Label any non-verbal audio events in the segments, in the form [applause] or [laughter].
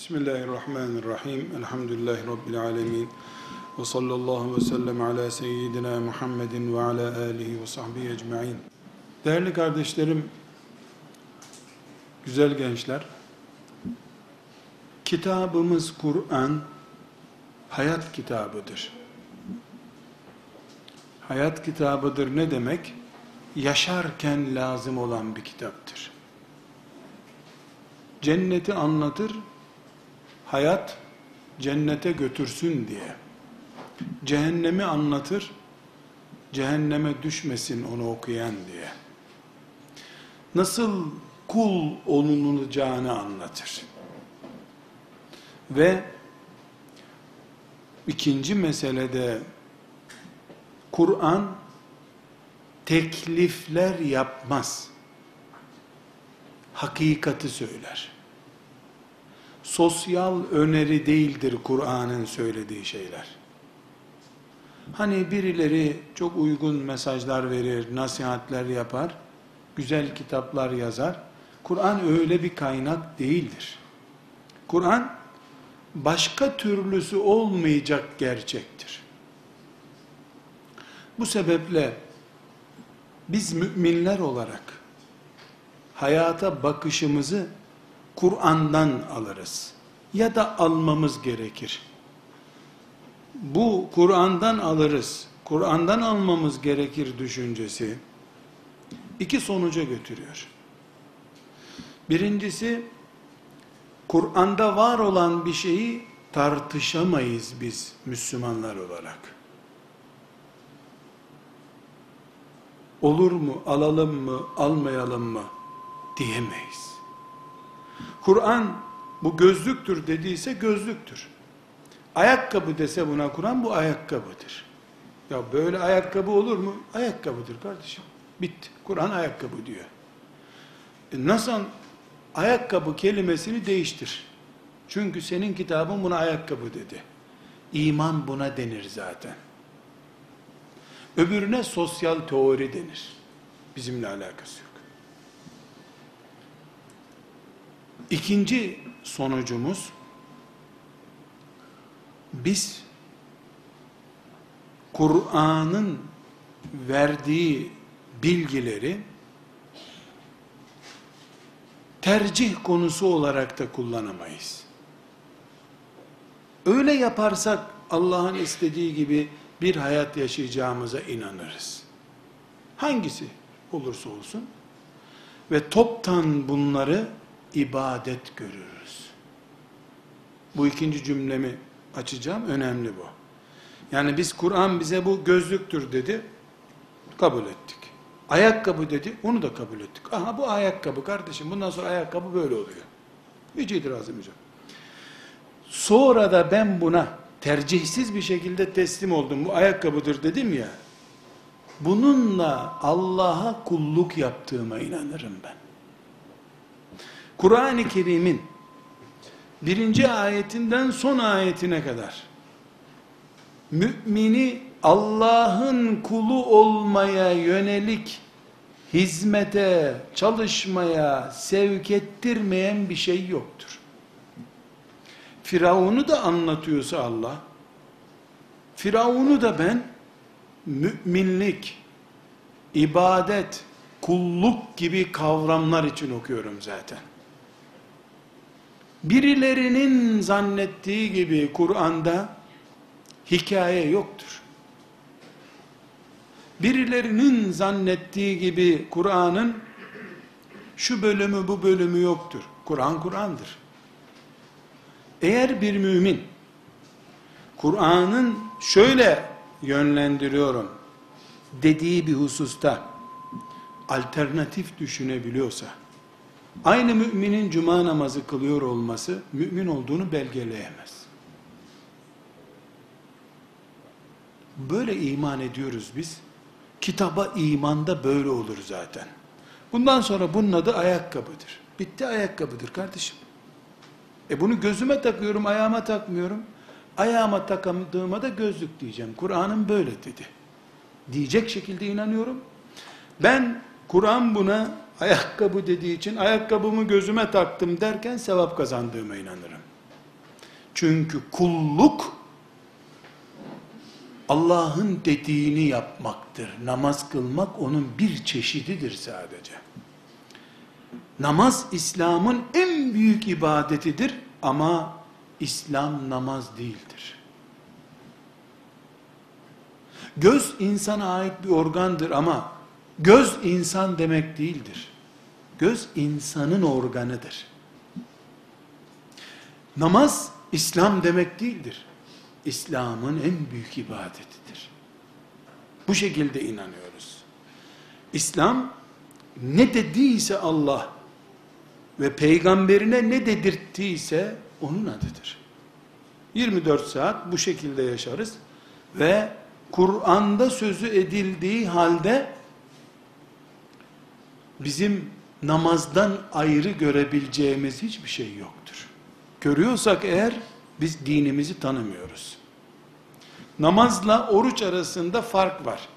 Bismillahirrahmanirrahim. Elhamdülillahi Rabbil alemin. Ve sallallahu ve sellem ala seyyidina Muhammedin ve ala alihi ve sahbihi ecma'in. Değerli kardeşlerim, güzel gençler, kitabımız Kur'an, hayat kitabıdır. Hayat kitabıdır ne demek? Yaşarken lazım olan bir kitaptır. Cenneti anlatır, hayat cennete götürsün diye. Cehennemi anlatır, cehenneme düşmesin onu okuyan diye. Nasıl kul olunacağını anlatır. Ve ikinci meselede Kur'an teklifler yapmaz. Hakikati söyler sosyal öneri değildir Kur'an'ın söylediği şeyler. Hani birileri çok uygun mesajlar verir, nasihatler yapar, güzel kitaplar yazar. Kur'an öyle bir kaynak değildir. Kur'an başka türlüsü olmayacak gerçektir. Bu sebeple biz müminler olarak hayata bakışımızı Kur'an'dan alırız. Ya da almamız gerekir. Bu Kur'an'dan alırız. Kur'an'dan almamız gerekir düşüncesi iki sonuca götürüyor. Birincisi Kur'an'da var olan bir şeyi tartışamayız biz Müslümanlar olarak. Olur mu, alalım mı, almayalım mı diyemeyiz. Kur'an bu gözlüktür dediyse gözlüktür. Ayakkabı dese buna Kur'an bu ayakkabıdır. Ya böyle ayakkabı olur mu? Ayakkabıdır kardeşim. Bitti. Kur'an ayakkabı diyor. E nasıl ayakkabı kelimesini değiştir. Çünkü senin kitabın buna ayakkabı dedi. İman buna denir zaten. Öbürüne sosyal teori denir. Bizimle alakası yok. İkinci sonucumuz biz Kur'an'ın verdiği bilgileri tercih konusu olarak da kullanamayız. Öyle yaparsak Allah'ın istediği gibi bir hayat yaşayacağımıza inanırız. Hangisi olursa olsun ve toptan bunları ibadet görürüz. Bu ikinci cümlemi açacağım. Önemli bu. Yani biz Kur'an bize bu gözlüktür dedi. Kabul ettik. Ayakkabı dedi. Onu da kabul ettik. Aha bu ayakkabı kardeşim. Bundan sonra ayakkabı böyle oluyor. Hiç itirazım yok. Sonra da ben buna tercihsiz bir şekilde teslim oldum. Bu ayakkabıdır dedim ya. Bununla Allah'a kulluk yaptığıma inanırım ben. Kur'an-ı Kerim'in birinci ayetinden son ayetine kadar mümini Allah'ın kulu olmaya yönelik hizmete, çalışmaya sevk ettirmeyen bir şey yoktur. Firavun'u da anlatıyorsa Allah, Firavun'u da ben müminlik, ibadet, kulluk gibi kavramlar için okuyorum zaten. Birilerinin zannettiği gibi Kur'an'da hikaye yoktur. Birilerinin zannettiği gibi Kur'an'ın şu bölümü bu bölümü yoktur. Kur'an Kur'an'dır. Eğer bir mümin Kur'an'ın şöyle yönlendiriyorum dediği bir hususta alternatif düşünebiliyorsa Aynı müminin cuma namazı kılıyor olması mümin olduğunu belgeleyemez. Böyle iman ediyoruz biz. Kitaba imanda böyle olur zaten. Bundan sonra bunun adı ayakkabıdır. Bitti ayakkabıdır kardeşim. E bunu gözüme takıyorum, ayağıma takmıyorum. Ayağıma takamadığıma da gözlük diyeceğim. Kur'an'ın böyle dedi. Diyecek şekilde inanıyorum. Ben Kur'an buna ayakkabı dediği için ayakkabımı gözüme taktım derken sevap kazandığıma inanırım. Çünkü kulluk Allah'ın dediğini yapmaktır. Namaz kılmak onun bir çeşididir sadece. Namaz İslam'ın en büyük ibadetidir ama İslam namaz değildir. Göz insana ait bir organdır ama göz insan demek değildir. Göz insanın organıdır. Namaz İslam demek değildir. İslam'ın en büyük ibadetidir. Bu şekilde inanıyoruz. İslam ne dediyse Allah ve peygamberine ne dedirttiyse onun adıdır. 24 saat bu şekilde yaşarız ve Kur'an'da sözü edildiği halde bizim namazdan ayrı görebileceğimiz hiçbir şey yoktur. Görüyorsak eğer biz dinimizi tanımıyoruz. Namazla oruç arasında fark var.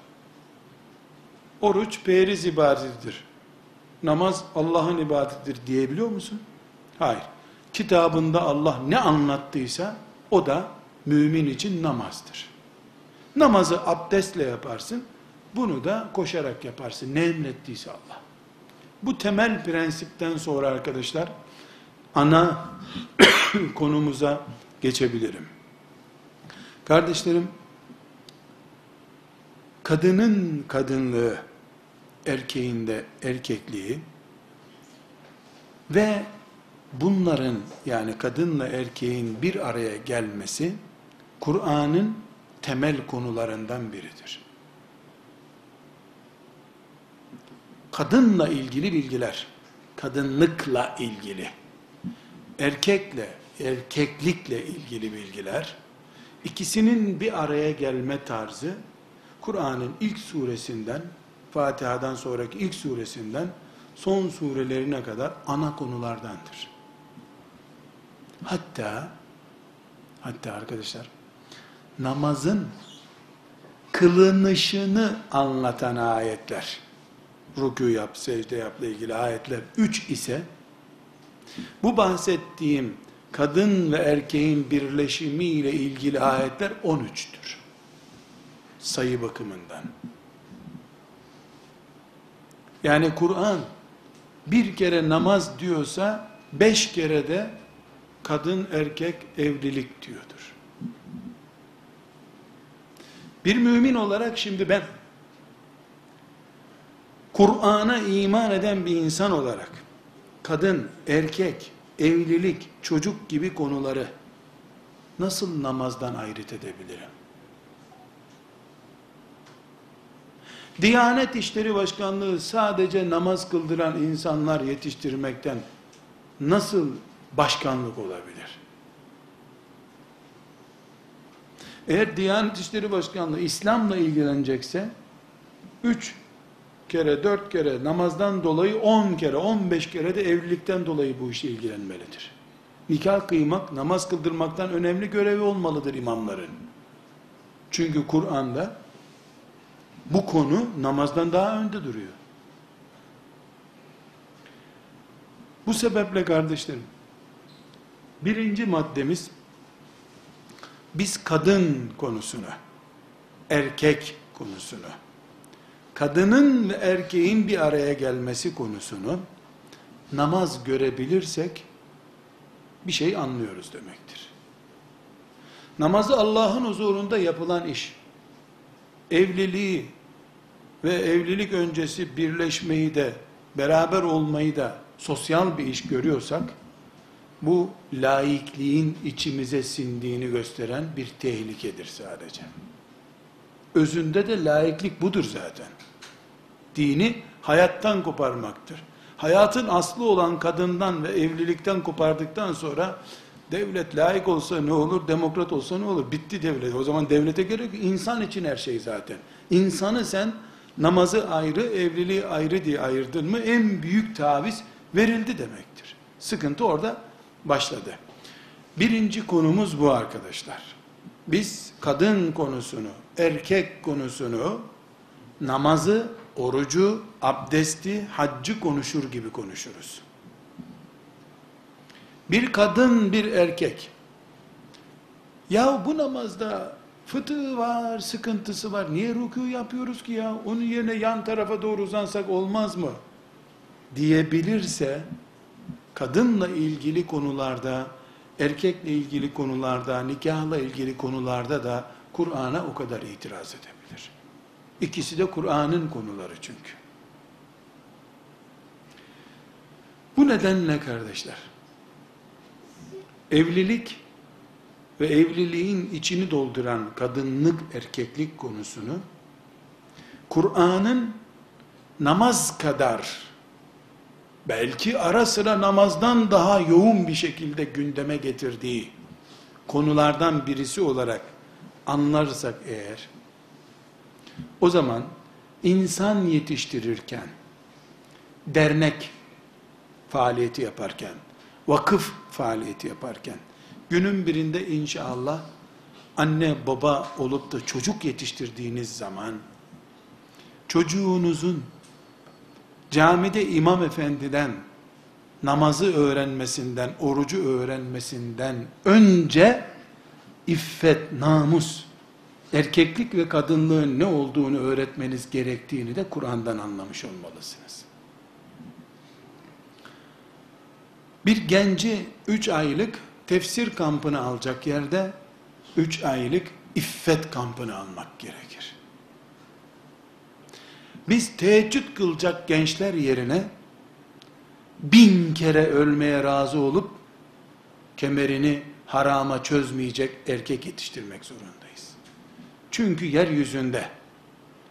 Oruç periz ibadetidir. Namaz Allah'ın ibadetidir diyebiliyor musun? Hayır. Kitabında Allah ne anlattıysa o da mümin için namazdır. Namazı abdestle yaparsın. Bunu da koşarak yaparsın. Ne emrettiyse Allah. Bu temel prensipten sonra arkadaşlar ana [coughs] konumuza geçebilirim. Kardeşlerim, kadının kadınlığı, erkeğinde erkekliği ve bunların yani kadınla erkeğin bir araya gelmesi Kur'an'ın temel konularından biridir. Kadınla ilgili bilgiler, kadınlıkla ilgili, erkekle, erkeklikle ilgili bilgiler, ikisinin bir araya gelme tarzı, Kur'an'ın ilk suresinden, Fatiha'dan sonraki ilk suresinden, son surelerine kadar ana konulardandır. Hatta, hatta arkadaşlar, namazın kılınışını anlatan ayetler, rükû yap, secde yapla ilgili ayetler 3 ise, bu bahsettiğim kadın ve erkeğin birleşimi ile ilgili ayetler 13'tür. Sayı bakımından. Yani Kur'an bir kere namaz diyorsa beş kere de kadın erkek evlilik diyordur. Bir mümin olarak şimdi ben Kur'an'a iman eden bir insan olarak kadın, erkek, evlilik, çocuk gibi konuları nasıl namazdan ayrıt edebilirim? Diyanet İşleri Başkanlığı sadece namaz kıldıran insanlar yetiştirmekten nasıl başkanlık olabilir? Eğer Diyanet İşleri Başkanlığı İslam'la ilgilenecekse, üç kere, dört kere namazdan dolayı on kere, on beş kere de evlilikten dolayı bu işe ilgilenmelidir. Nikah kıymak, namaz kıldırmaktan önemli görevi olmalıdır imamların. Çünkü Kur'an'da bu konu namazdan daha önde duruyor. Bu sebeple kardeşlerim, birinci maddemiz, biz kadın konusunu, erkek konusunu, kadının ve erkeğin bir araya gelmesi konusunu namaz görebilirsek bir şey anlıyoruz demektir. Namazı Allah'ın huzurunda yapılan iş, evliliği ve evlilik öncesi birleşmeyi de beraber olmayı da sosyal bir iş görüyorsak bu laikliğin içimize sindiğini gösteren bir tehlikedir sadece. Özünde de laiklik budur zaten. Dini hayattan koparmaktır. Hayatın aslı olan kadından ve evlilikten kopardıktan sonra devlet layık olsa ne olur, demokrat olsa ne olur? Bitti devlet. O zaman devlete gerek insan için her şey zaten. İnsanı sen namazı ayrı, evliliği ayrı diye ayırdın mı en büyük taviz verildi demektir. Sıkıntı orada başladı. Birinci konumuz bu arkadaşlar. Biz kadın konusunu, erkek konusunu, namazı, orucu, abdesti, haccı konuşur gibi konuşuruz. Bir kadın, bir erkek Ya bu namazda fıtığı var, sıkıntısı var. Niye rükû yapıyoruz ki ya? Onun yerine yan tarafa doğru uzansak olmaz mı? Diyebilirse, kadınla ilgili konularda, erkekle ilgili konularda, nikahla ilgili konularda da Kur'an'a o kadar itiraz edebilir. İkisi de Kur'an'ın konuları çünkü. Bu nedenle kardeşler, evlilik ve evliliğin içini dolduran kadınlık erkeklik konusunu Kur'an'ın namaz kadar belki ara sıra namazdan daha yoğun bir şekilde gündeme getirdiği konulardan birisi olarak anlarsak eğer o zaman insan yetiştirirken dernek faaliyeti yaparken vakıf faaliyeti yaparken günün birinde inşallah anne baba olup da çocuk yetiştirdiğiniz zaman çocuğunuzun camide imam efendiden namazı öğrenmesinden, orucu öğrenmesinden önce iffet, namus, erkeklik ve kadınlığın ne olduğunu öğretmeniz gerektiğini de Kur'an'dan anlamış olmalısınız. Bir genci üç aylık tefsir kampını alacak yerde üç aylık iffet kampını almak gerekir. Biz teheccüd kılacak gençler yerine bin kere ölmeye razı olup kemerini harama çözmeyecek erkek yetiştirmek zorundayız. Çünkü yeryüzünde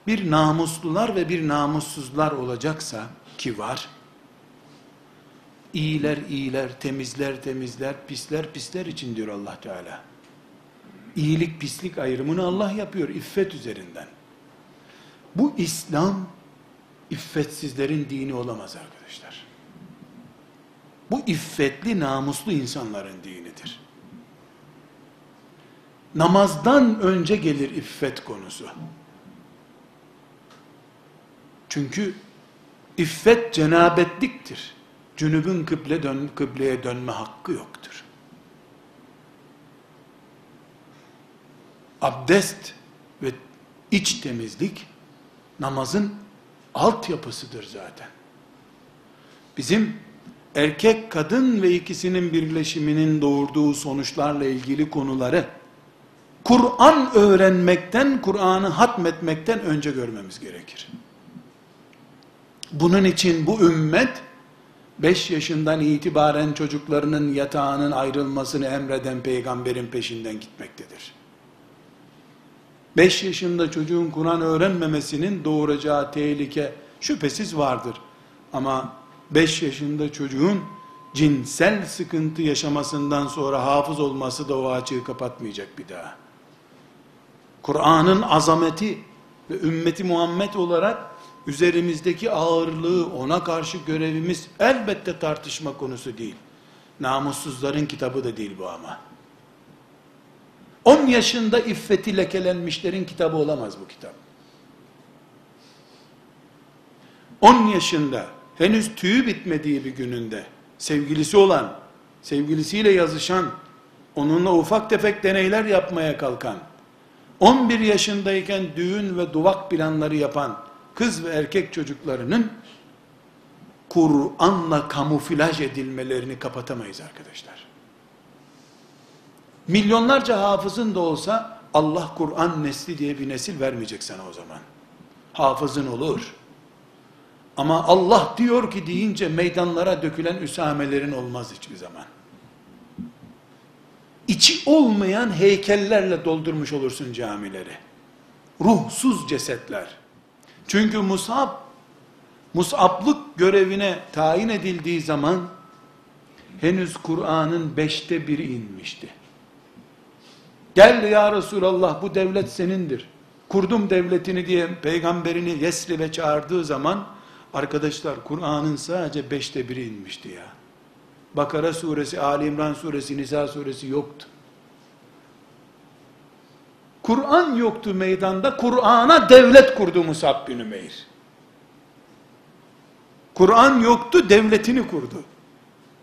bir namuslular ve bir namussuzlar olacaksa ki var, iyiler iyiler, temizler temizler, pisler pisler için diyor Allah Teala. İyilik pislik ayrımını Allah yapıyor iffet üzerinden. Bu İslam iffetsizlerin dini olamaz arkadaşlar. Bu iffetli, namuslu insanların dinidir. Namazdan önce gelir iffet konusu. Çünkü iffet cenabetliktir. Cünübün kıble dön, kıbleye dönme hakkı yoktur. Abdest ve iç temizlik namazın altyapısıdır zaten. Bizim erkek kadın ve ikisinin birleşiminin doğurduğu sonuçlarla ilgili konuları Kur'an öğrenmekten, Kur'an'ı hatmetmekten önce görmemiz gerekir. Bunun için bu ümmet 5 yaşından itibaren çocuklarının yatağının ayrılmasını emreden peygamberin peşinden gitmektedir. 5 yaşında çocuğun Kur'an öğrenmemesinin doğuracağı tehlike şüphesiz vardır. Ama 5 yaşında çocuğun cinsel sıkıntı yaşamasından sonra hafız olması da o açığı kapatmayacak bir daha. Kur'an'ın azameti ve ümmeti Muhammed olarak üzerimizdeki ağırlığı, ona karşı görevimiz elbette tartışma konusu değil. Namussuzların kitabı da değil bu ama. 10 yaşında iffeti lekelenmişlerin kitabı olamaz bu kitap. 10 yaşında henüz tüyü bitmediği bir gününde sevgilisi olan, sevgilisiyle yazışan, onunla ufak tefek deneyler yapmaya kalkan, 11 yaşındayken düğün ve duvak planları yapan kız ve erkek çocuklarının Kur'an'la kamuflaj edilmelerini kapatamayız arkadaşlar. Milyonlarca hafızın da olsa Allah Kur'an nesli diye bir nesil vermeyecek sana o zaman. Hafızın olur. Ama Allah diyor ki deyince meydanlara dökülen üsamelerin olmaz hiçbir zaman. İçi olmayan heykellerle doldurmuş olursun camileri. Ruhsuz cesetler. Çünkü Musab, Musablık görevine tayin edildiği zaman, henüz Kur'an'ın beşte biri inmişti. Gel ya Resulallah bu devlet senindir. Kurdum devletini diye peygamberini Yesrib'e çağırdığı zaman, arkadaşlar Kur'an'ın sadece beşte biri inmişti ya. Bakara suresi, Ali İmran suresi, Nisa suresi yoktu. Kur'an yoktu meydanda, Kur'an'a devlet kurdu Musab bin Ümeyr. Kur'an yoktu, devletini kurdu.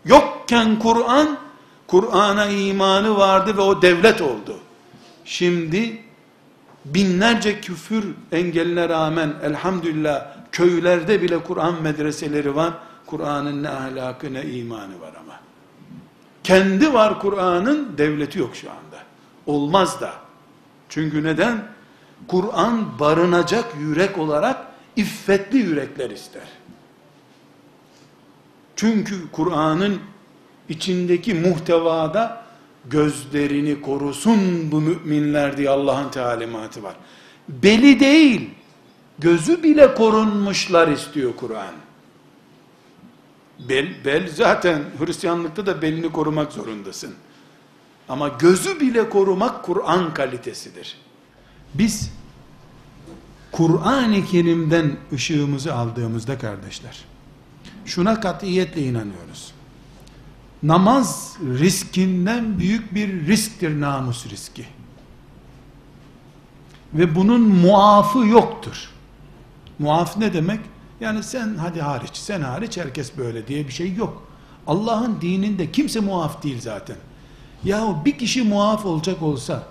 Yokken Kur'an, Kur'an'a imanı vardı ve o devlet oldu. şimdi binlerce küfür engeline rağmen elhamdülillah köylerde bile Kur'an medreseleri var. Kur'an'ın ne ahlakı ne imanı var ama. Kendi var Kur'an'ın devleti yok şu anda. Olmaz da. Çünkü neden? Kur'an barınacak yürek olarak iffetli yürekler ister. Çünkü Kur'an'ın içindeki muhtevada gözlerini korusun bu müminler diye Allah'ın talimatı var. Beli değil, gözü bile korunmuşlar istiyor Kur'an. Bel, bel zaten Hristiyanlıkta da belini korumak zorundasın. Ama gözü bile korumak Kur'an kalitesidir. Biz Kur'an-ı Kerim'den ışığımızı aldığımızda kardeşler, şuna katiyetle inanıyoruz. Namaz riskinden büyük bir risktir namus riski. Ve bunun muafı yoktur. Muaf ne demek? Yani sen hadi hariç, sen hariç herkes böyle diye bir şey yok. Allah'ın dininde kimse muaf değil zaten. Yahu bir kişi muaf olacak olsa,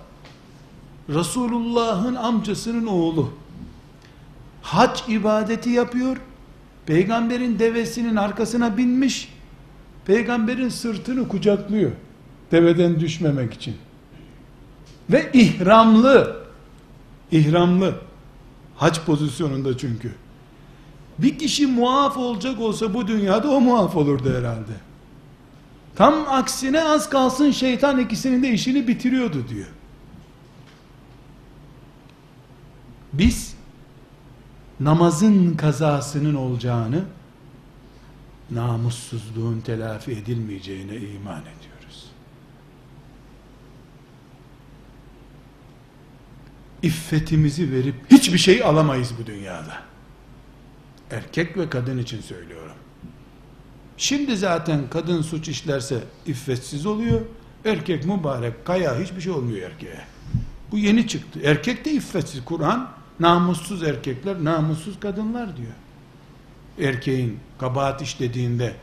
Resulullah'ın amcasının oğlu, hac ibadeti yapıyor, peygamberin devesinin arkasına binmiş, peygamberin sırtını kucaklıyor, deveden düşmemek için. Ve ihramlı, ihramlı, hac pozisyonunda çünkü. Bir kişi muaf olacak olsa bu dünyada o muaf olurdu herhalde. Tam aksine az kalsın şeytan ikisinin de işini bitiriyordu diyor. Biz namazın kazasının olacağını namussuzluğun telafi edilmeyeceğine iman ediyoruz. İffetimizi verip hiçbir şey alamayız bu dünyada. Erkek ve kadın için söylüyorum. Şimdi zaten kadın suç işlerse iffetsiz oluyor. Erkek mübarek kaya hiçbir şey olmuyor erkeğe. Bu yeni çıktı. Erkek de iffetsiz. Kur'an namussuz erkekler, namussuz kadınlar diyor. Erkeğin kabahat işlediğinde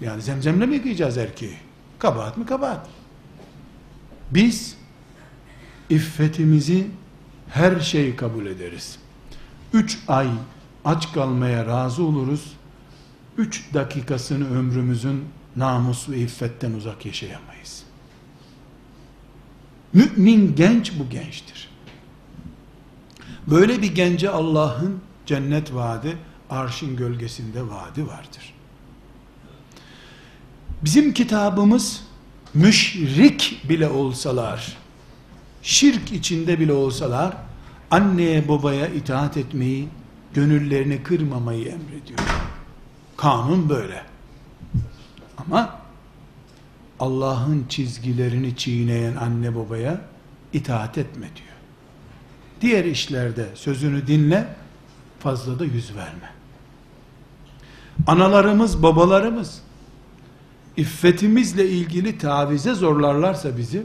yani zemzemle mi yıkayacağız erkeği? Kabahat mi kabahat? Biz iffetimizi her şeyi kabul ederiz. Üç ay aç kalmaya razı oluruz. Üç dakikasını ömrümüzün namus ve iffetten uzak yaşayamayız. Mümin genç bu gençtir. Böyle bir gence Allah'ın cennet vaadi, arşın gölgesinde vaadi vardır. Bizim kitabımız müşrik bile olsalar, şirk içinde bile olsalar, anneye babaya itaat etmeyi, gönüllerini kırmamayı emrediyor. Kanun böyle. Ama Allah'ın çizgilerini çiğneyen anne babaya itaat etme diyor. Diğer işlerde sözünü dinle, fazla da yüz verme. Analarımız, babalarımız, iffetimizle ilgili tavize zorlarlarsa bizi,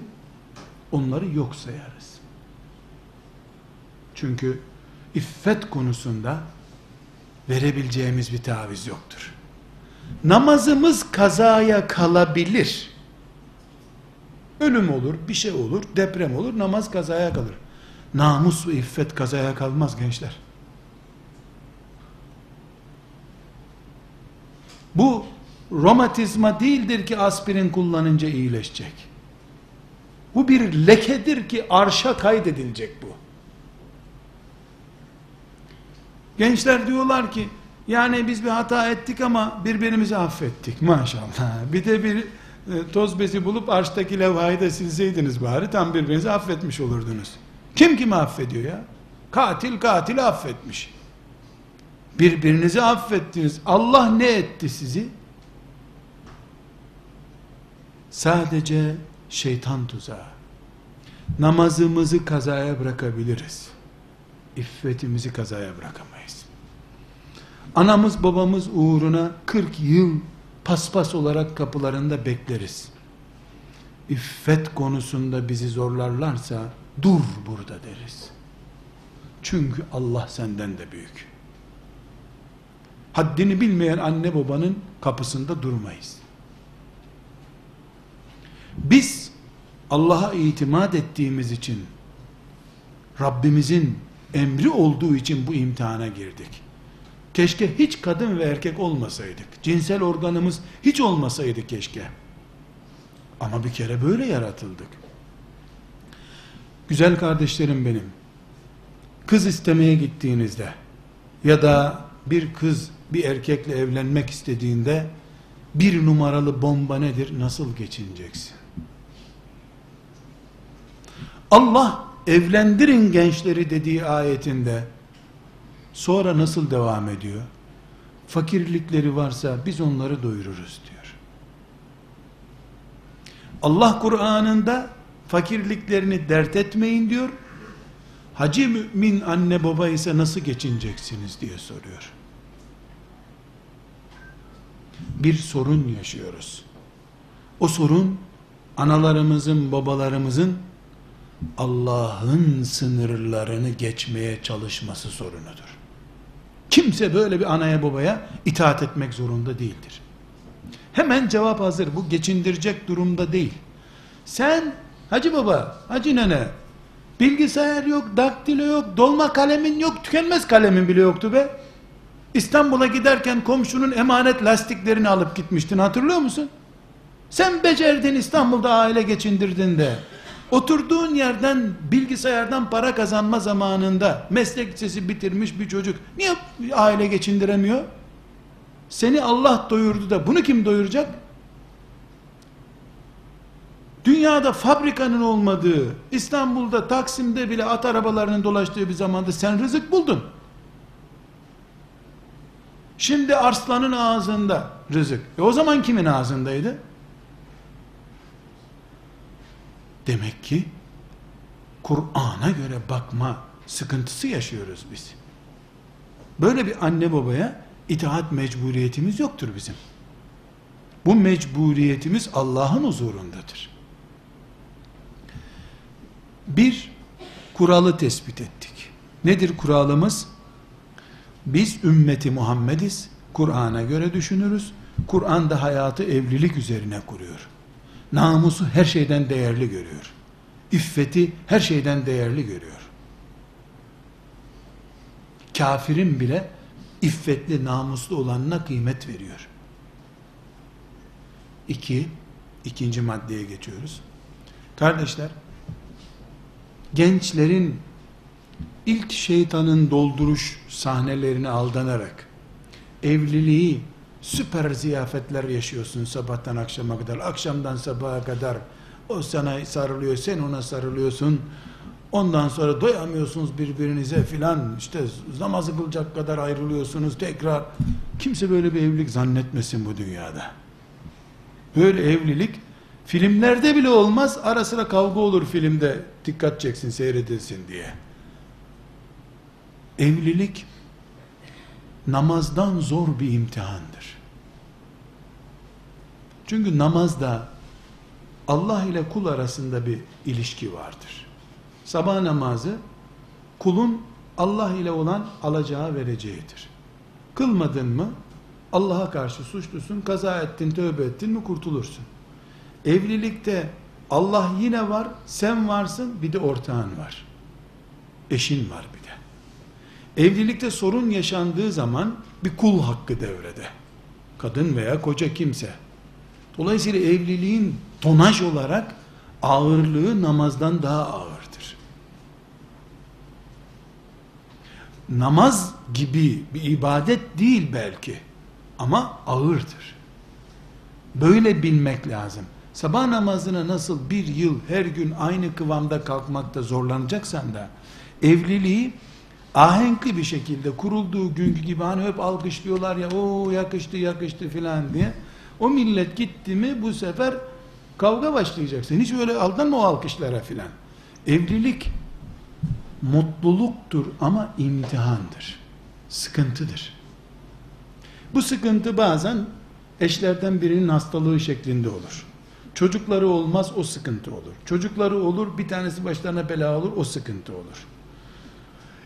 onları yok sayarız. Çünkü iffet konusunda verebileceğimiz bir taviz yoktur. Namazımız kazaya kalabilir. Ölüm olur, bir şey olur, deprem olur, namaz kazaya kalır. Namus ve iffet kazaya kalmaz gençler. Bu romatizma değildir ki aspirin kullanınca iyileşecek. Bu bir lekedir ki arşa kaydedilecek bu. Gençler diyorlar ki yani biz bir hata ettik ama birbirimizi affettik maşallah. Bir de bir e, toz bezi bulup arştaki levhayı da silseydiniz bari tam birbirinizi affetmiş olurdunuz. Kim kimi affediyor ya? Katil katili affetmiş. Birbirinizi affettiniz. Allah ne etti sizi? Sadece şeytan tuzağı. Namazımızı kazaya bırakabiliriz. İffetimizi kazaya bırakamayız. Anamız babamız uğruna 40 yıl paspas olarak kapılarında bekleriz. İffet konusunda bizi zorlarlarsa dur burada deriz. Çünkü Allah senden de büyük. Haddini bilmeyen anne babanın kapısında durmayız. Biz Allah'a itimat ettiğimiz için Rabbimizin emri olduğu için bu imtihana girdik. Keşke hiç kadın ve erkek olmasaydık. Cinsel organımız hiç olmasaydı keşke. Ama bir kere böyle yaratıldık. Güzel kardeşlerim benim. Kız istemeye gittiğinizde ya da bir kız bir erkekle evlenmek istediğinde bir numaralı bomba nedir? Nasıl geçineceksin? Allah evlendirin gençleri dediği ayetinde sonra nasıl devam ediyor? Fakirlikleri varsa biz onları doyururuz diyor. Allah Kur'an'ında fakirliklerini dert etmeyin diyor. Hacı mümin anne baba ise nasıl geçineceksiniz diye soruyor. Bir sorun yaşıyoruz. O sorun analarımızın, babalarımızın Allah'ın sınırlarını geçmeye çalışması sorunudur. Kimse böyle bir anaya babaya itaat etmek zorunda değildir. Hemen cevap hazır. Bu geçindirecek durumda değil. Sen hacı baba, hacı nene bilgisayar yok, daktilo yok, dolma kalemin yok, tükenmez kalemin bile yoktu be. İstanbul'a giderken komşunun emanet lastiklerini alıp gitmiştin hatırlıyor musun? Sen becerdin İstanbul'da aile geçindirdin de Oturduğun yerden bilgisayardan para kazanma zamanında meslek lisesi bitirmiş bir çocuk niye aile geçindiremiyor? Seni Allah doyurdu da bunu kim doyuracak? Dünyada fabrikanın olmadığı, İstanbul'da, Taksim'de bile at arabalarının dolaştığı bir zamanda sen rızık buldun. Şimdi arslanın ağzında rızık. E o zaman kimin ağzındaydı? Demek ki Kur'an'a göre bakma sıkıntısı yaşıyoruz biz. Böyle bir anne babaya itaat mecburiyetimiz yoktur bizim. Bu mecburiyetimiz Allah'ın huzurundadır. Bir kuralı tespit ettik. Nedir kuralımız? Biz ümmeti Muhammediz. Kur'an'a göre düşünürüz. Kur'an da hayatı evlilik üzerine kuruyor. Namusu her şeyden değerli görüyor. İffeti her şeyden değerli görüyor. Kafirin bile iffetli, namuslu olanına kıymet veriyor. İki, ikinci maddeye geçiyoruz. Kardeşler, gençlerin ilk şeytanın dolduruş sahnelerine aldanarak evliliği süper ziyafetler yaşıyorsun sabahtan akşama kadar, akşamdan sabaha kadar o sana sarılıyor, sen ona sarılıyorsun. Ondan sonra doyamıyorsunuz birbirinize filan işte namazı kılacak kadar ayrılıyorsunuz tekrar. Kimse böyle bir evlilik zannetmesin bu dünyada. Böyle evlilik filmlerde bile olmaz. Ara sıra kavga olur filmde. Dikkat çeksin seyredilsin diye. Evlilik namazdan zor bir imtihandır. Çünkü namazda Allah ile kul arasında bir ilişki vardır. Sabah namazı kulun Allah ile olan alacağı vereceğidir. Kılmadın mı Allah'a karşı suçlusun, kaza ettin, tövbe ettin mi kurtulursun. Evlilikte Allah yine var, sen varsın, bir de ortağın var. Eşin var bir de. Evlilikte sorun yaşandığı zaman bir kul hakkı devrede. Kadın veya koca kimse. Dolayısıyla evliliğin tonaj olarak ağırlığı namazdan daha ağırdır. Namaz gibi bir ibadet değil belki ama ağırdır. Böyle bilmek lazım. Sabah namazına nasıl bir yıl her gün aynı kıvamda kalkmakta zorlanacaksan da evliliği ahenkli bir şekilde kurulduğu günkü gibi hani hep alkışlıyorlar ya o yakıştı yakıştı filan diye o millet gitti mi bu sefer kavga başlayacaksın. Hiç öyle aldanma o alkışlara filan. Evlilik mutluluktur ama imtihandır. Sıkıntıdır. Bu sıkıntı bazen eşlerden birinin hastalığı şeklinde olur. Çocukları olmaz o sıkıntı olur. Çocukları olur bir tanesi başlarına bela olur o sıkıntı olur.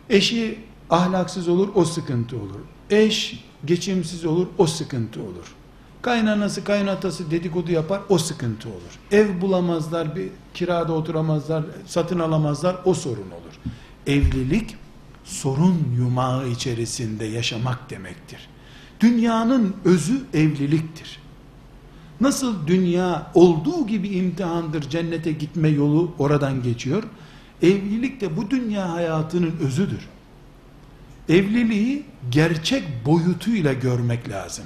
Eşi ahlaksız olur o sıkıntı olur. Eş geçimsiz olur o sıkıntı olur. Kaynanası kaynatası dedikodu yapar o sıkıntı olur. Ev bulamazlar bir kirada oturamazlar satın alamazlar o sorun olur. Evlilik sorun yumağı içerisinde yaşamak demektir. Dünyanın özü evliliktir. Nasıl dünya olduğu gibi imtihandır, cennete gitme yolu oradan geçiyor. Evlilik de bu dünya hayatının özüdür. Evliliği gerçek boyutuyla görmek lazım.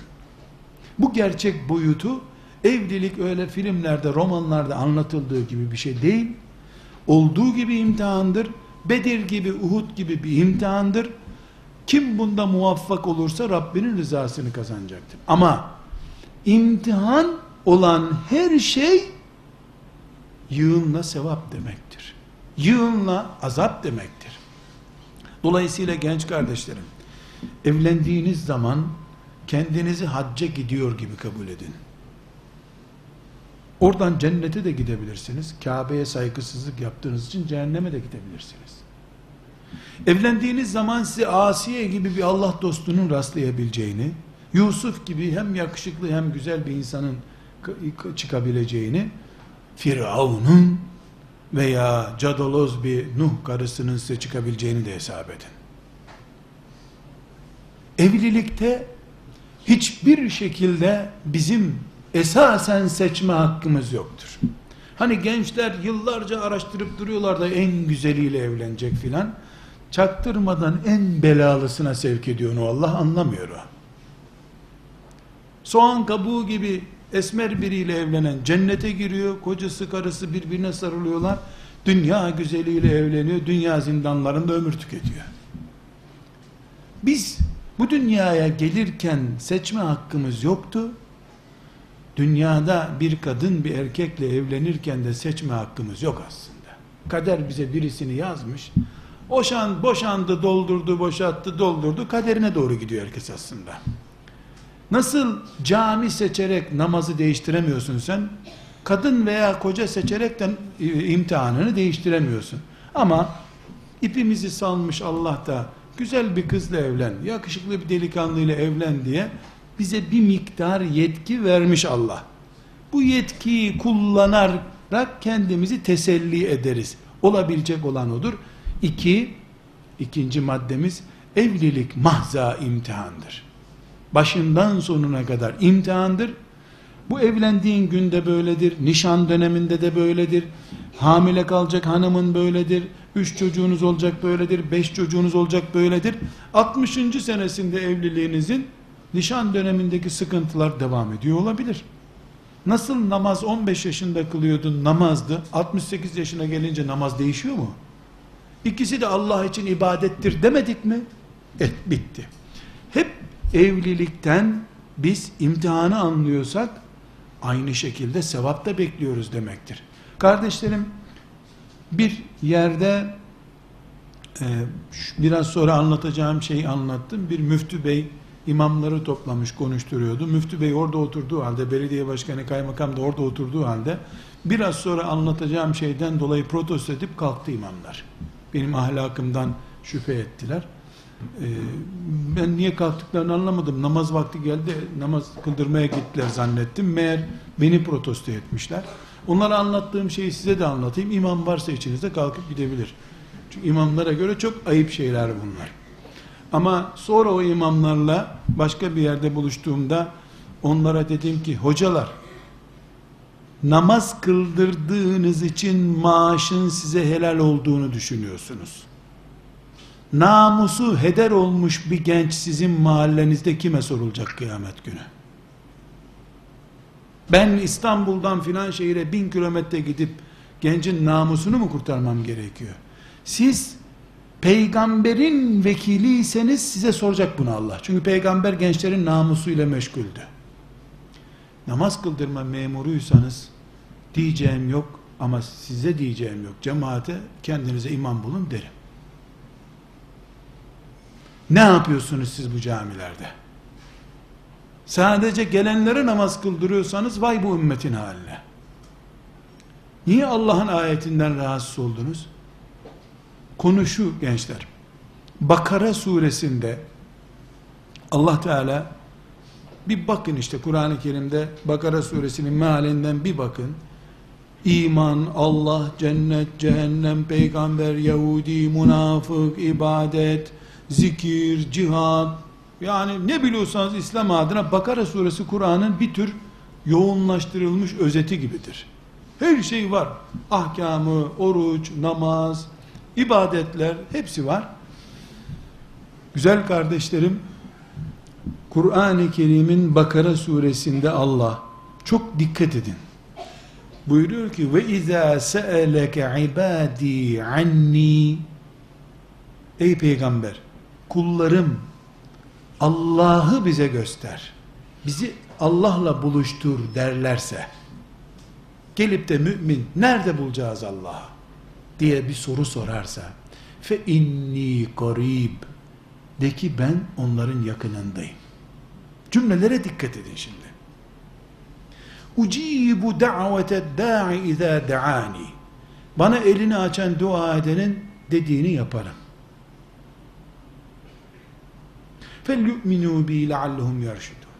Bu gerçek boyutu evlilik öyle filmlerde, romanlarda anlatıldığı gibi bir şey değil. Olduğu gibi imtihandır. Bedir gibi, Uhud gibi bir imtihandır. Kim bunda muvaffak olursa Rabbinin rızasını kazanacaktır. Ama imtihan olan her şey yığınla sevap demektir. Yığınla azap demektir. Dolayısıyla genç kardeşlerim, evlendiğiniz zaman kendinizi hacca gidiyor gibi kabul edin. Oradan cennete de gidebilirsiniz. Kabe'ye saygısızlık yaptığınız için cehenneme de gidebilirsiniz. Evlendiğiniz zaman size Asiye gibi bir Allah dostunun rastlayabileceğini, Yusuf gibi hem yakışıklı hem güzel bir insanın çıkabileceğini, Firavun'un veya cadaloz bir Nuh karısının size çıkabileceğini de hesap edin. Evlilikte hiçbir şekilde bizim esasen seçme hakkımız yoktur. Hani gençler yıllarca araştırıp duruyorlar da en güzeliyle evlenecek filan. Çaktırmadan en belalısına sevk ediyor onu Allah anlamıyor o. Soğan kabuğu gibi esmer biriyle evlenen cennete giriyor. Kocası karısı birbirine sarılıyorlar. Dünya güzeliyle evleniyor. Dünya zindanlarında ömür tüketiyor. Biz bu dünyaya gelirken seçme hakkımız yoktu. Dünyada bir kadın bir erkekle evlenirken de seçme hakkımız yok aslında. Kader bize birisini yazmış. Boşan, boşandı, doldurdu, boşalttı, doldurdu. Kaderine doğru gidiyor herkes aslında. Nasıl cami seçerek namazı değiştiremiyorsun sen? Kadın veya koca seçerekten imtihanını değiştiremiyorsun. Ama ipimizi salmış Allah da güzel bir kızla evlen, yakışıklı bir delikanlıyla evlen diye bize bir miktar yetki vermiş Allah. Bu yetkiyi kullanarak kendimizi teselli ederiz. Olabilecek olan odur. İki, ikinci maddemiz evlilik mahza imtihandır. Başından sonuna kadar imtihandır. Bu evlendiğin günde böyledir, nişan döneminde de böyledir, hamile kalacak hanımın böyledir, üç çocuğunuz olacak böyledir, beş çocuğunuz olacak böyledir. 60. senesinde evliliğinizin nişan dönemindeki sıkıntılar devam ediyor olabilir. Nasıl namaz 15 yaşında kılıyordun namazdı, 68 yaşına gelince namaz değişiyor mu? İkisi de Allah için ibadettir demedik mi? Et bitti. Hep evlilikten biz imtihanı anlıyorsak aynı şekilde sevap da bekliyoruz demektir. Kardeşlerim bir yerde e, biraz sonra anlatacağım şeyi anlattım. Bir müftü bey imamları toplamış konuşturuyordu. Müftü bey orada oturduğu halde, belediye başkanı, kaymakam da orada oturduğu halde biraz sonra anlatacağım şeyden dolayı protesto edip kalktı imamlar. Benim ahlakımdan şüphe ettiler. Ee, ben niye kalktıklarını anlamadım. Namaz vakti geldi, namaz kıldırmaya gittiler zannettim. Meğer beni protesto etmişler. Onlara anlattığım şeyi size de anlatayım. İmam varsa içinizde kalkıp gidebilir. Çünkü imamlara göre çok ayıp şeyler bunlar. Ama sonra o imamlarla başka bir yerde buluştuğumda onlara dedim ki hocalar namaz kıldırdığınız için maaşın size helal olduğunu düşünüyorsunuz. Namusu heder olmuş bir genç sizin mahallenizde kime sorulacak kıyamet günü? Ben İstanbul'dan filan şehire bin kilometre gidip gencin namusunu mu kurtarmam gerekiyor? Siz peygamberin vekiliyseniz size soracak bunu Allah. Çünkü peygamber gençlerin namusuyla meşguldü. Namaz kıldırma memuruysanız diyeceğim yok ama size diyeceğim yok. Cemaate kendinize imam bulun derim. Ne yapıyorsunuz siz bu camilerde? Sadece gelenlere namaz kıldırıyorsanız vay bu ümmetin haline. Niye Allah'ın ayetinden rahatsız oldunuz? Konu şu gençler. Bakara suresinde Allah Teala bir bakın işte Kur'an-ı Kerim'de Bakara suresinin mealinden bir bakın. İman, Allah, cennet, cehennem, peygamber, Yahudi, münafık, ibadet, zikir, cihad, yani ne biliyorsanız İslam adına Bakara suresi Kur'an'ın bir tür yoğunlaştırılmış özeti gibidir. Her şey var. Ahkamı, oruç, namaz, ibadetler hepsi var. Güzel kardeşlerim, Kur'an-ı Kerim'in Bakara suresinde Allah çok dikkat edin. Buyuruyor ki ve izâ se'eleke ibâdî anni Ey peygamber kullarım Allah'ı bize göster. Bizi Allah'la buluştur derlerse gelip de mümin nerede bulacağız Allah'ı diye bir soru sorarsa fe inni qarib de ki ben onların yakınındayım. Cümlelere dikkat edin şimdi. Ucibu da'vete da'i izâ da'ani. Bana elini açan dua edenin dediğini yaparım. فَلْيُؤْمِنُوا بِي لَعَلَّهُمْ يَرْشُدُونَ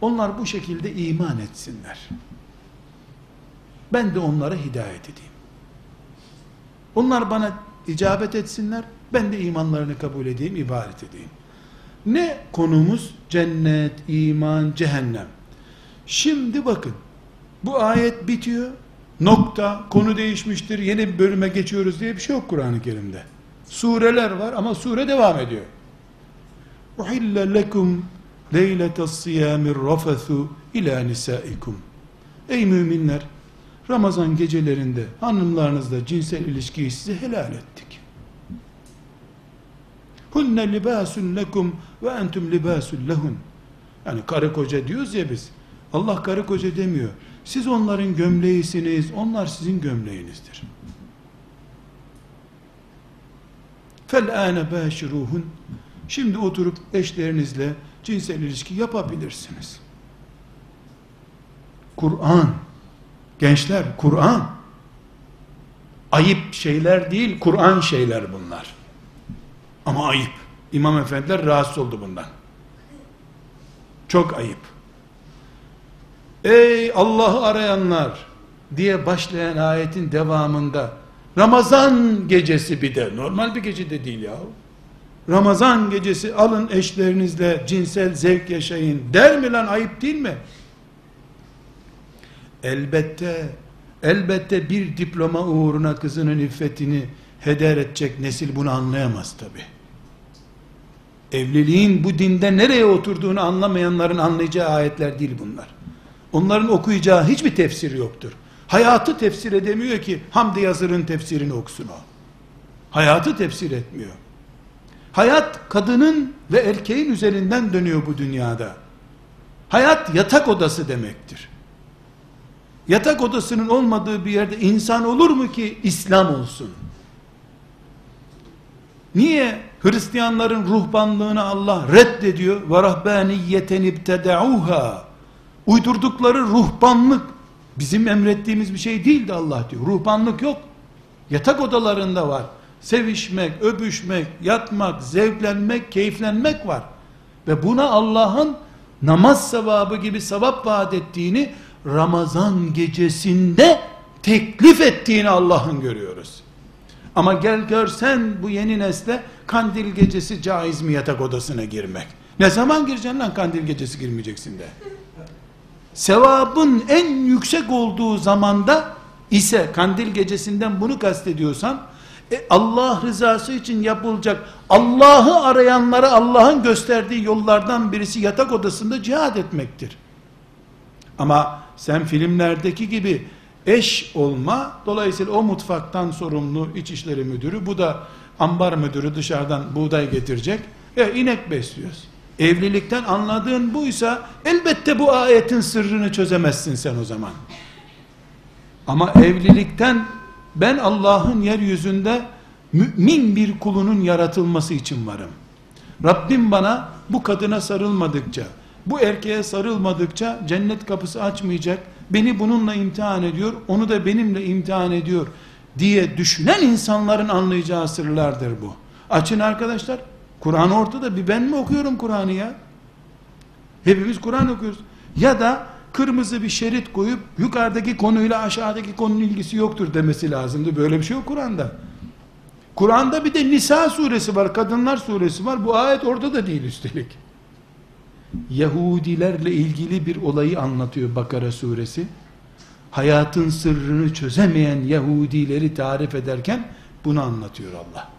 Onlar bu şekilde iman etsinler. Ben de onlara hidayet edeyim. Onlar bana icabet etsinler, ben de imanlarını kabul edeyim, ibadet edeyim. Ne konumuz? Cennet, iman, cehennem. Şimdi bakın, bu ayet bitiyor, nokta, konu değişmiştir, yeni bir bölüme geçiyoruz diye bir şey yok Kur'an-ı Kerim'de. Sureler var ama sure devam ediyor. uhille lekum leyletes siyamir rafethu ila nisaikum ey müminler Ramazan gecelerinde hanımlarınızla cinsel ilişkiyi size helal ettik. Hunne libasun lekum ve entum libasun lehun. Yani karı koca diyoruz ya biz. Allah karı koca demiyor. Siz onların gömleğisiniz, onlar sizin gömleğinizdir. Fel âne bâşirûhun Şimdi oturup eşlerinizle cinsel ilişki yapabilirsiniz. Kur'an, gençler Kur'an, ayıp şeyler değil, Kur'an şeyler bunlar. Ama ayıp. İmam efendiler rahatsız oldu bundan. Çok ayıp. Ey Allah'ı arayanlar diye başlayan ayetin devamında Ramazan gecesi bir de normal bir gece de değil ya. Ramazan gecesi alın eşlerinizle cinsel zevk yaşayın der mi lan ayıp değil mi? Elbette elbette bir diploma uğruna kızının iffetini heder edecek nesil bunu anlayamaz tabi. Evliliğin bu dinde nereye oturduğunu anlamayanların anlayacağı ayetler değil bunlar. Onların okuyacağı hiçbir tefsir yoktur. Hayatı tefsir edemiyor ki Hamdi Yazır'ın tefsirini okusun o. Hayatı tefsir etmiyor. Hayat kadının ve erkeğin üzerinden dönüyor bu dünyada. Hayat yatak odası demektir. Yatak odasının olmadığı bir yerde insan olur mu ki İslam olsun? Niye Hristiyanların ruhbanlığını Allah reddediyor? Rahbaniyeten ibtedauha. Uydurdukları ruhbanlık bizim emrettiğimiz bir şey değildi Allah diyor. Ruhbanlık yok. Yatak odalarında var. Sevişmek, öpüşmek, yatmak, zevklenmek, keyiflenmek var. Ve buna Allah'ın namaz sevabı gibi sevap vaat ettiğini Ramazan gecesinde teklif ettiğini Allah'ın görüyoruz. Ama gel görsen bu yeni nesle kandil gecesi caiz mi yatak odasına girmek? Ne zaman gireceksin lan kandil gecesi girmeyeceksin de. Sevabın en yüksek olduğu zamanda ise kandil gecesinden bunu kastediyorsan e, Allah rızası için yapılacak Allah'ı arayanlara Allah'ın gösterdiği yollardan birisi yatak odasında cihad etmektir. Ama sen filmlerdeki gibi eş olma, dolayısıyla o mutfaktan sorumlu İçişleri Müdürü, bu da ambar müdürü dışarıdan buğday getirecek, e inek besliyoruz. Evlilikten anladığın buysa, elbette bu ayetin sırrını çözemezsin sen o zaman. Ama evlilikten ben Allah'ın yeryüzünde mümin bir kulunun yaratılması için varım. Rabbim bana bu kadına sarılmadıkça, bu erkeğe sarılmadıkça cennet kapısı açmayacak, beni bununla imtihan ediyor, onu da benimle imtihan ediyor diye düşünen insanların anlayacağı sırlardır bu. Açın arkadaşlar, Kur'an ortada, bir ben mi okuyorum Kur'an'ı ya? Hepimiz Kur'an okuyoruz. Ya da kırmızı bir şerit koyup yukarıdaki konuyla aşağıdaki konunun ilgisi yoktur demesi lazımdı. Böyle bir şey yok Kur'an'da. Kur'an'da bir de Nisa suresi var, Kadınlar suresi var. Bu ayet orada da değil üstelik. Yahudilerle ilgili bir olayı anlatıyor Bakara suresi. Hayatın sırrını çözemeyen Yahudileri tarif ederken bunu anlatıyor Allah.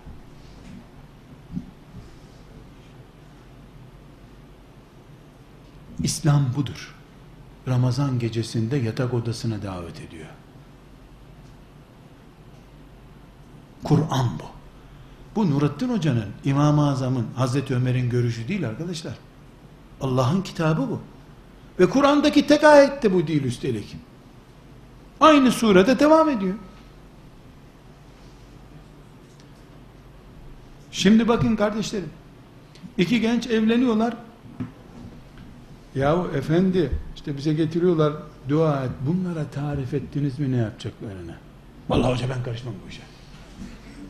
İslam budur. Ramazan gecesinde yatak odasına davet ediyor. Kur'an bu. Bu Nurattin Hoca'nın, İmam-ı Azam'ın, Hazreti Ömer'in görüşü değil arkadaşlar. Allah'ın kitabı bu. Ve Kur'an'daki tek ayet de bu değil üstelik. Aynı surede devam ediyor. Şimdi bakın kardeşlerim. İki genç evleniyorlar. Yahu efendi işte bize getiriyorlar dua et. Bunlara tarif ettiniz mi ne yapacaklarını? Vallahi hoca ben karışmam bu işe.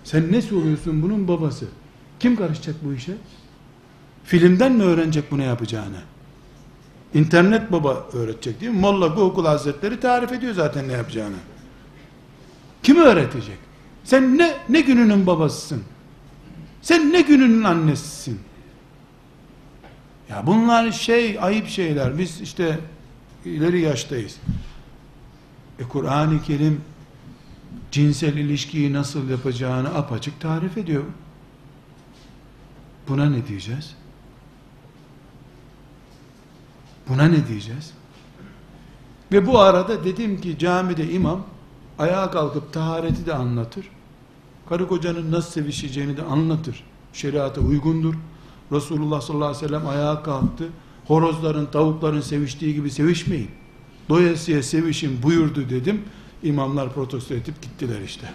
Sen ne oluyorsun bunun babası? Kim karışacak bu işe? Filmden mi öğrenecek bunu yapacağını? İnternet baba öğretecek değil mi? Molla Google Hazretleri tarif ediyor zaten ne yapacağını. Kim öğretecek? Sen ne ne gününün babasısın? Sen ne gününün annesisin? Ya bunlar şey ayıp şeyler. Biz işte ileri yaştayız. E Kur'an-ı Kerim cinsel ilişkiyi nasıl yapacağını apaçık tarif ediyor. Buna ne diyeceğiz? Buna ne diyeceğiz? Ve bu arada dedim ki camide imam ayağa kalkıp tahareti de anlatır. Karı kocanın nasıl sevişeceğini de anlatır. Şeriata uygundur. Resulullah sallallahu aleyhi ve sellem ayağa kalktı. Horozların, tavukların seviştiği gibi sevişmeyin. Doyasıya sevişin buyurdu dedim. İmamlar protesto edip gittiler işte.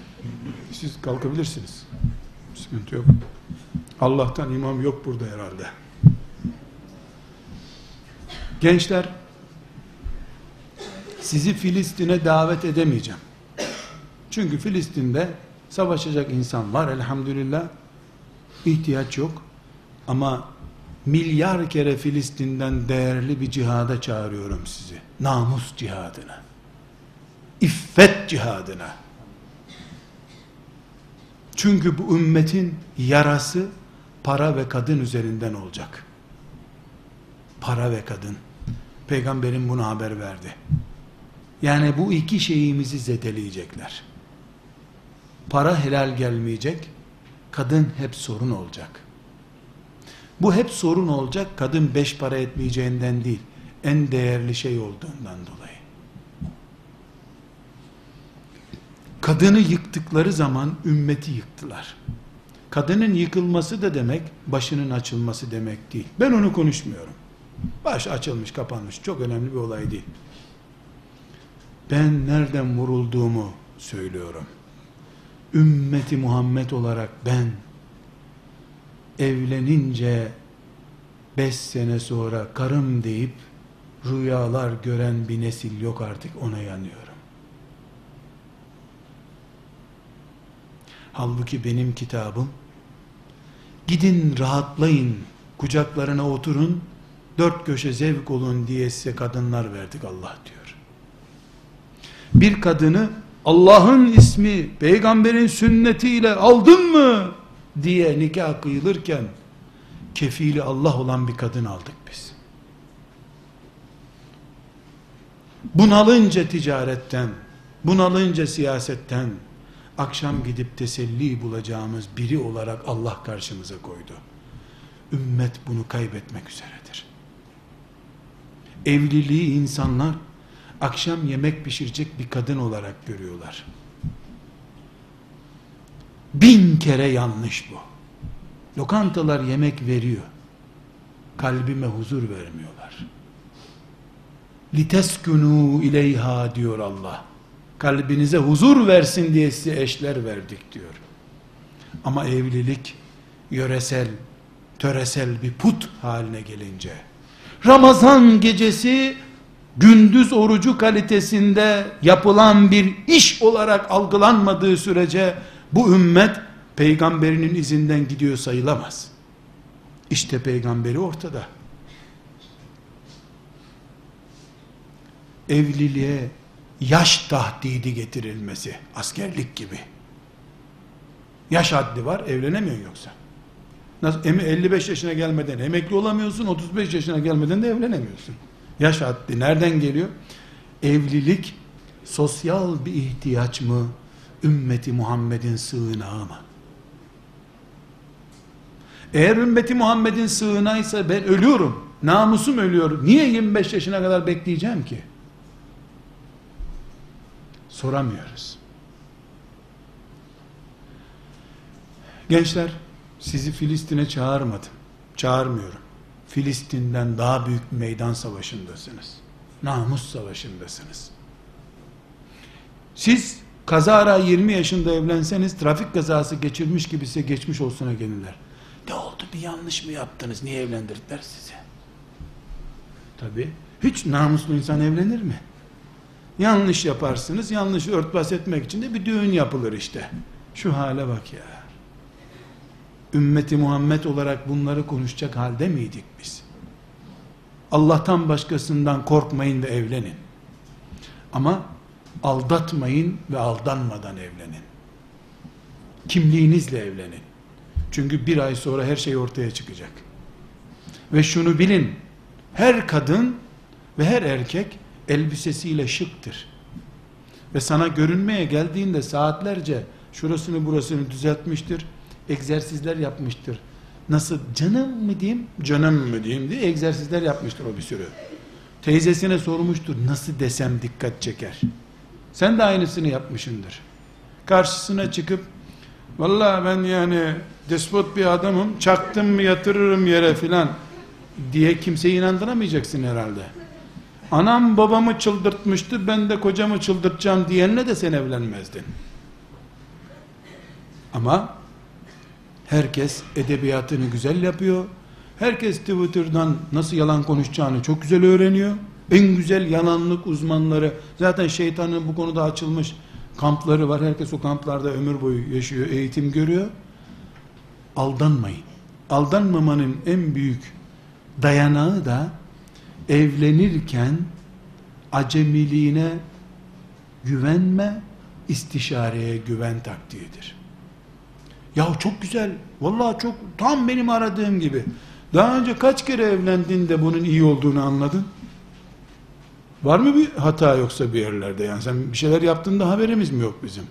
Siz kalkabilirsiniz. Sıkıntı yok. Allah'tan imam yok burada herhalde. Gençler, sizi Filistin'e davet edemeyeceğim. Çünkü Filistin'de savaşacak insan var elhamdülillah. İhtiyaç yok. Ama milyar kere Filistin'den değerli bir cihada çağırıyorum sizi. Namus cihadına. İffet cihadına. Çünkü bu ümmetin yarası para ve kadın üzerinden olacak. Para ve kadın. Peygamberin bunu haber verdi. Yani bu iki şeyimizi zedeleyecekler. Para helal gelmeyecek, kadın hep sorun olacak. Bu hep sorun olacak, kadın beş para etmeyeceğinden değil, en değerli şey olduğundan dolayı. Kadını yıktıkları zaman ümmeti yıktılar. Kadının yıkılması da demek, başının açılması demek değil. Ben onu konuşmuyorum. Baş açılmış, kapanmış. Çok önemli bir olay değil. Ben nereden vurulduğumu söylüyorum. Ümmeti Muhammed olarak ben evlenince beş sene sonra karım deyip rüyalar gören bir nesil yok artık ona yanıyorum. Halbuki benim kitabım gidin rahatlayın kucaklarına oturun dört köşe zevk olun diye size kadınlar verdik Allah diyor. Bir kadını Allah'ın ismi, peygamberin sünnetiyle aldın mı diye nikah kıyılırken kefili Allah olan bir kadın aldık biz. Bunalınca ticaretten, bunalınca siyasetten, akşam gidip teselli bulacağımız biri olarak Allah karşımıza koydu. Ümmet bunu kaybetmek üzeredir. Evliliği insanlar akşam yemek pişirecek bir kadın olarak görüyorlar. Bin kere yanlış bu. Lokantalar yemek veriyor. Kalbime huzur vermiyorlar. Liteskunu ileyha diyor Allah. Kalbinize huzur versin diye size eşler verdik diyor. Ama evlilik yöresel, töresel bir put haline gelince Ramazan gecesi gündüz orucu kalitesinde yapılan bir iş olarak algılanmadığı sürece bu ümmet peygamberinin izinden gidiyor sayılamaz. İşte peygamberi ortada. evliliğe yaş tahdidi getirilmesi, askerlik gibi. Yaş haddi var, evlenemiyorsun yoksa. Nasıl, 55 yaşına gelmeden emekli olamıyorsun, 35 yaşına gelmeden de evlenemiyorsun. Yaş haddi nereden geliyor? Evlilik sosyal bir ihtiyaç mı? Ümmeti Muhammed'in sığınağı mı? Eğer ümmeti Muhammed'in sığınağıysa ben ölüyorum. Namusum ölüyor. Niye 25 yaşına kadar bekleyeceğim ki? Soramıyoruz. Gençler, sizi Filistin'e çağırmadım. Çağırmıyorum. Filistin'den daha büyük meydan savaşındasınız. Namus savaşındasınız. Siz kazara 20 yaşında evlenseniz trafik kazası geçirmiş gibi size geçmiş olsuna gelirler. Ne oldu bir yanlış mı yaptınız? Niye evlendirdiler sizi? Tabi. Hiç namuslu insan evlenir mi? Yanlış yaparsınız. Yanlış örtbas etmek için de bir düğün yapılır işte. Şu hale bak ya. Ümmeti Muhammed olarak bunları konuşacak halde miydik biz? Allah'tan başkasından korkmayın ve evlenin. Ama aldatmayın ve aldanmadan evlenin. Kimliğinizle evlenin. Çünkü bir ay sonra her şey ortaya çıkacak. Ve şunu bilin, her kadın ve her erkek elbisesiyle şıktır. Ve sana görünmeye geldiğinde saatlerce şurasını burasını düzeltmiştir, egzersizler yapmıştır. Nasıl canım mı diyeyim, canım mı diyeyim diye egzersizler yapmıştır o bir sürü. Teyzesine sormuştur, nasıl desem dikkat çeker. Sen de aynısını yapmışındır. Karşısına çıkıp, vallahi ben yani despot bir adamım, çaktım mı yatırırım yere filan diye kimseyi inandıramayacaksın herhalde. Anam babamı çıldırtmıştı, ben de kocamı çıldırtacağım diyenle de sen evlenmezdin. Ama herkes edebiyatını güzel yapıyor. Herkes Twitter'dan nasıl yalan konuşacağını çok güzel öğreniyor. En güzel yalanlık uzmanları, zaten şeytanın bu konuda açılmış kampları var. Herkes o kamplarda ömür boyu yaşıyor, eğitim görüyor. Aldanmayın. Aldanmamanın en büyük dayanağı da evlenirken acemiliğine güvenme, istişareye güven taktiğidir. Ya çok güzel, vallahi çok tam benim aradığım gibi. Daha önce kaç kere evlendin de bunun iyi olduğunu anladın? Var mı bir hata yoksa bir yerlerde yani sen bir şeyler yaptığında haberimiz mi yok bizim?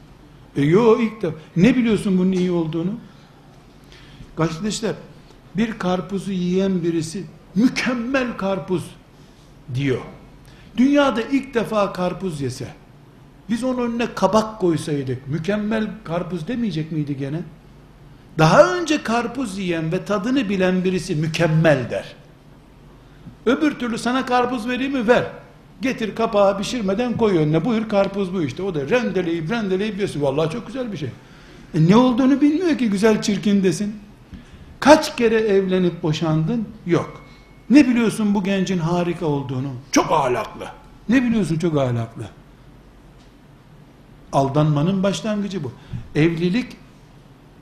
E yok ilk defa. Ne biliyorsun bunun iyi olduğunu? Kardeşler bir karpuzu yiyen birisi mükemmel karpuz diyor. Dünyada ilk defa karpuz yese, biz onun önüne kabak koysaydık, mükemmel karpuz demeyecek miydi gene? Daha önce karpuz yiyen ve tadını bilen birisi mükemmel der. Öbür türlü sana karpuz vereyim mi? Ver. Getir kapağı pişirmeden koy önüne. Buyur karpuz bu işte. O da rendeleyip rendeleyip yiyorsun. Vallahi çok güzel bir şey. E ne olduğunu bilmiyor ki güzel çirkin desin. Kaç kere evlenip boşandın? Yok. Ne biliyorsun bu gencin harika olduğunu? Çok ahlaklı. Ne biliyorsun çok ahlaklı? Aldanmanın başlangıcı bu. Evlilik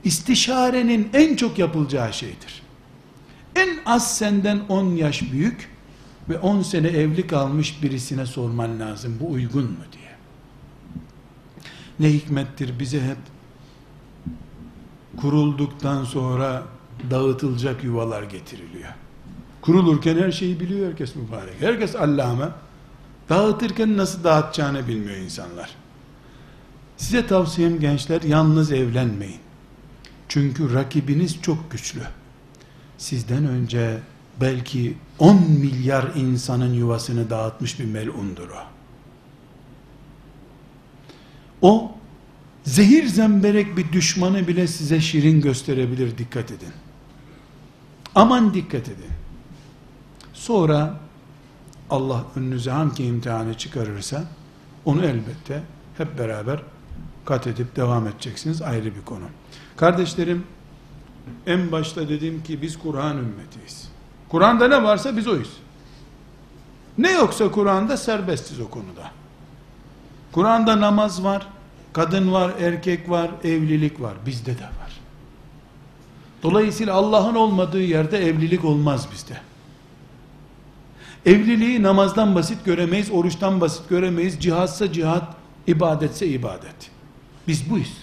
istişarenin en çok yapılacağı şeydir. En az senden 10 yaş büyük ve 10 sene evli kalmış birisine sorman lazım. Bu uygun mu diye. Ne hikmettir bize hep kurulduktan sonra dağıtılacak yuvalar getiriliyor. Kurulurken her şeyi biliyor herkes mübarek. Herkes allame. Dağıtırken nasıl dağıtacağını bilmiyor insanlar. Size tavsiyem gençler yalnız evlenmeyin. Çünkü rakibiniz çok güçlü. Sizden önce belki 10 milyar insanın yuvasını dağıtmış bir melundur o. O zehir zemberek bir düşmanı bile size şirin gösterebilir dikkat edin. Aman dikkat edin. Sonra Allah önünüze hangi imtihanı çıkarırsa onu elbette hep beraber kat edip devam edeceksiniz ayrı bir konu. Kardeşlerim en başta dedim ki biz Kur'an ümmetiyiz. Kur'an'da ne varsa biz oyuz. Ne yoksa Kur'an'da serbestiz o konuda. Kur'an'da namaz var, kadın var, erkek var, evlilik var. Bizde de var. Dolayısıyla Allah'ın olmadığı yerde evlilik olmaz bizde. Evliliği namazdan basit göremeyiz, oruçtan basit göremeyiz. Cihatsa cihat, ibadetse ibadet. Biz buyuz.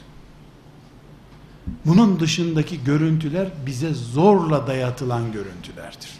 Bunun dışındaki görüntüler bize zorla dayatılan görüntülerdir.